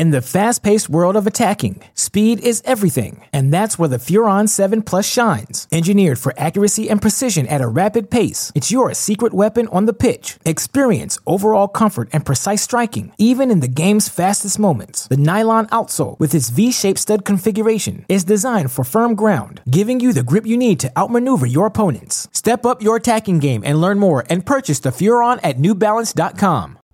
In the fast paced world of attacking, speed is everything, and that's where the Furon 7 Plus shines. Engineered for accuracy and precision at a rapid pace, it's your secret weapon on the pitch. Experience overall comfort and precise striking, even in the game's fastest moments. The nylon outsole, with its V shaped stud configuration, is designed for firm ground, giving you the grip you need to outmaneuver your opponents. Step up your attacking game and learn more and purchase the Furon at newbalance.com.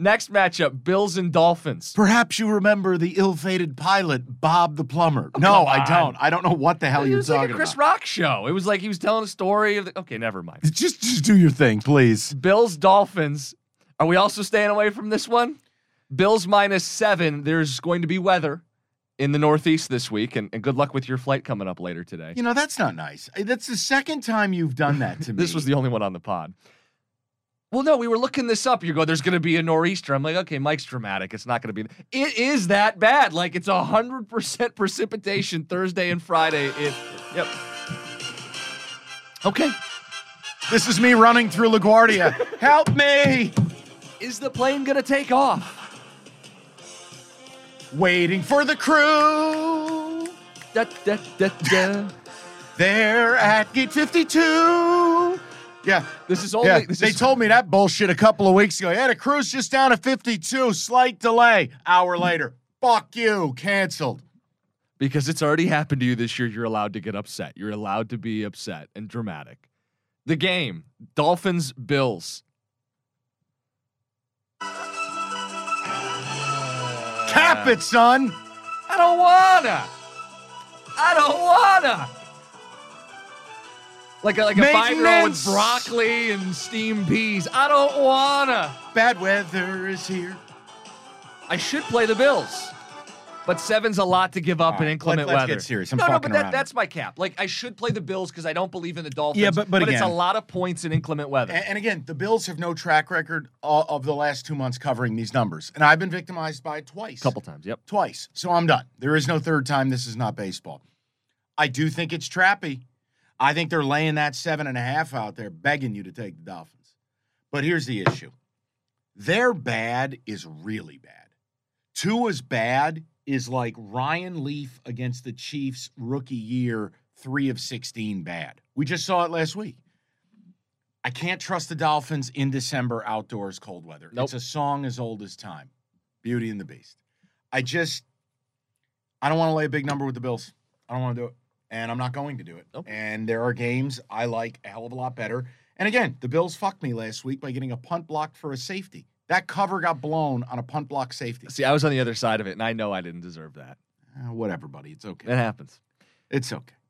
Next matchup, Bills and Dolphins. Perhaps you remember the ill-fated pilot Bob the plumber. Oh, no, I don't. I don't know what the hell It you're was like talking a Chris about. Rock show. It was like he was telling a story of the, okay, never mind. Just, just do your thing, please. Bills Dolphins. Are we also staying away from this one? Bills minus seven. There's going to be weather in the Northeast this week, and, and good luck with your flight coming up later today. You know that's not nice. That's the second time you've done that to me. This was the only one on the pod. Well, no, we were looking this up. You go, there's going to be a nor'easter. I'm like, okay, Mike's dramatic. It's not going to be. It is that bad. Like it's hundred percent precipitation Thursday and Friday. It, yep. Okay. This is me running through LaGuardia. Help me! Is the plane going to take off? Waiting for the crew. Da, da, da. They're at gate 52. Yeah. This is only. Yeah, this they is, told me that bullshit a couple of weeks ago. Yeah, the crew's just down at 52. Slight delay. Hour later. Fuck you. Canceled. because it's already happened to you this year. You're allowed to get upset. You're allowed to be upset and dramatic. The game: Dolphins Bills. Cap it, son. I don't wanna. I don't wanna. Like a, like a five year old with broccoli and steamed peas. I don't wanna. Bad weather is here. I should play the Bills, but seven's a lot to give up All in inclement let- let's weather. get serious. I'm no, no, fucking but that, around. that's my cap. Like I should play the Bills because I don't believe in the Dolphins. Yeah, but- but it's a again- lot of points in inclement weather. And, and again, the Bills have no track record o- of the last two months covering these numbers. And I've been victimized by it twice. A couple times. Yep. Twice. So I'm done. There is no third time. This is not baseball. I do think it's trappy. I think they're laying that seven and a half out there, begging you to take the Dolphins. But here's the issue their bad is really bad. Tua's bad is like Ryan Leaf against the Chiefs rookie year, three of 16 bad. We just saw it last week. I can't trust the Dolphins in December outdoors cold weather. Nope. It's a song as old as time. Beauty and the Beast. I just I don't want to lay a big number with the Bills. I don't want to do it. And I'm not going to do it. Nope. And there are games I like a hell of a lot better. And again, the Bills fucked me last week by getting a punt blocked for a safety. That cover got blown on a punt block safety. See, I was on the other side of it, and I know I didn't deserve that. Uh, whatever, buddy. It's okay. It happens. It's okay.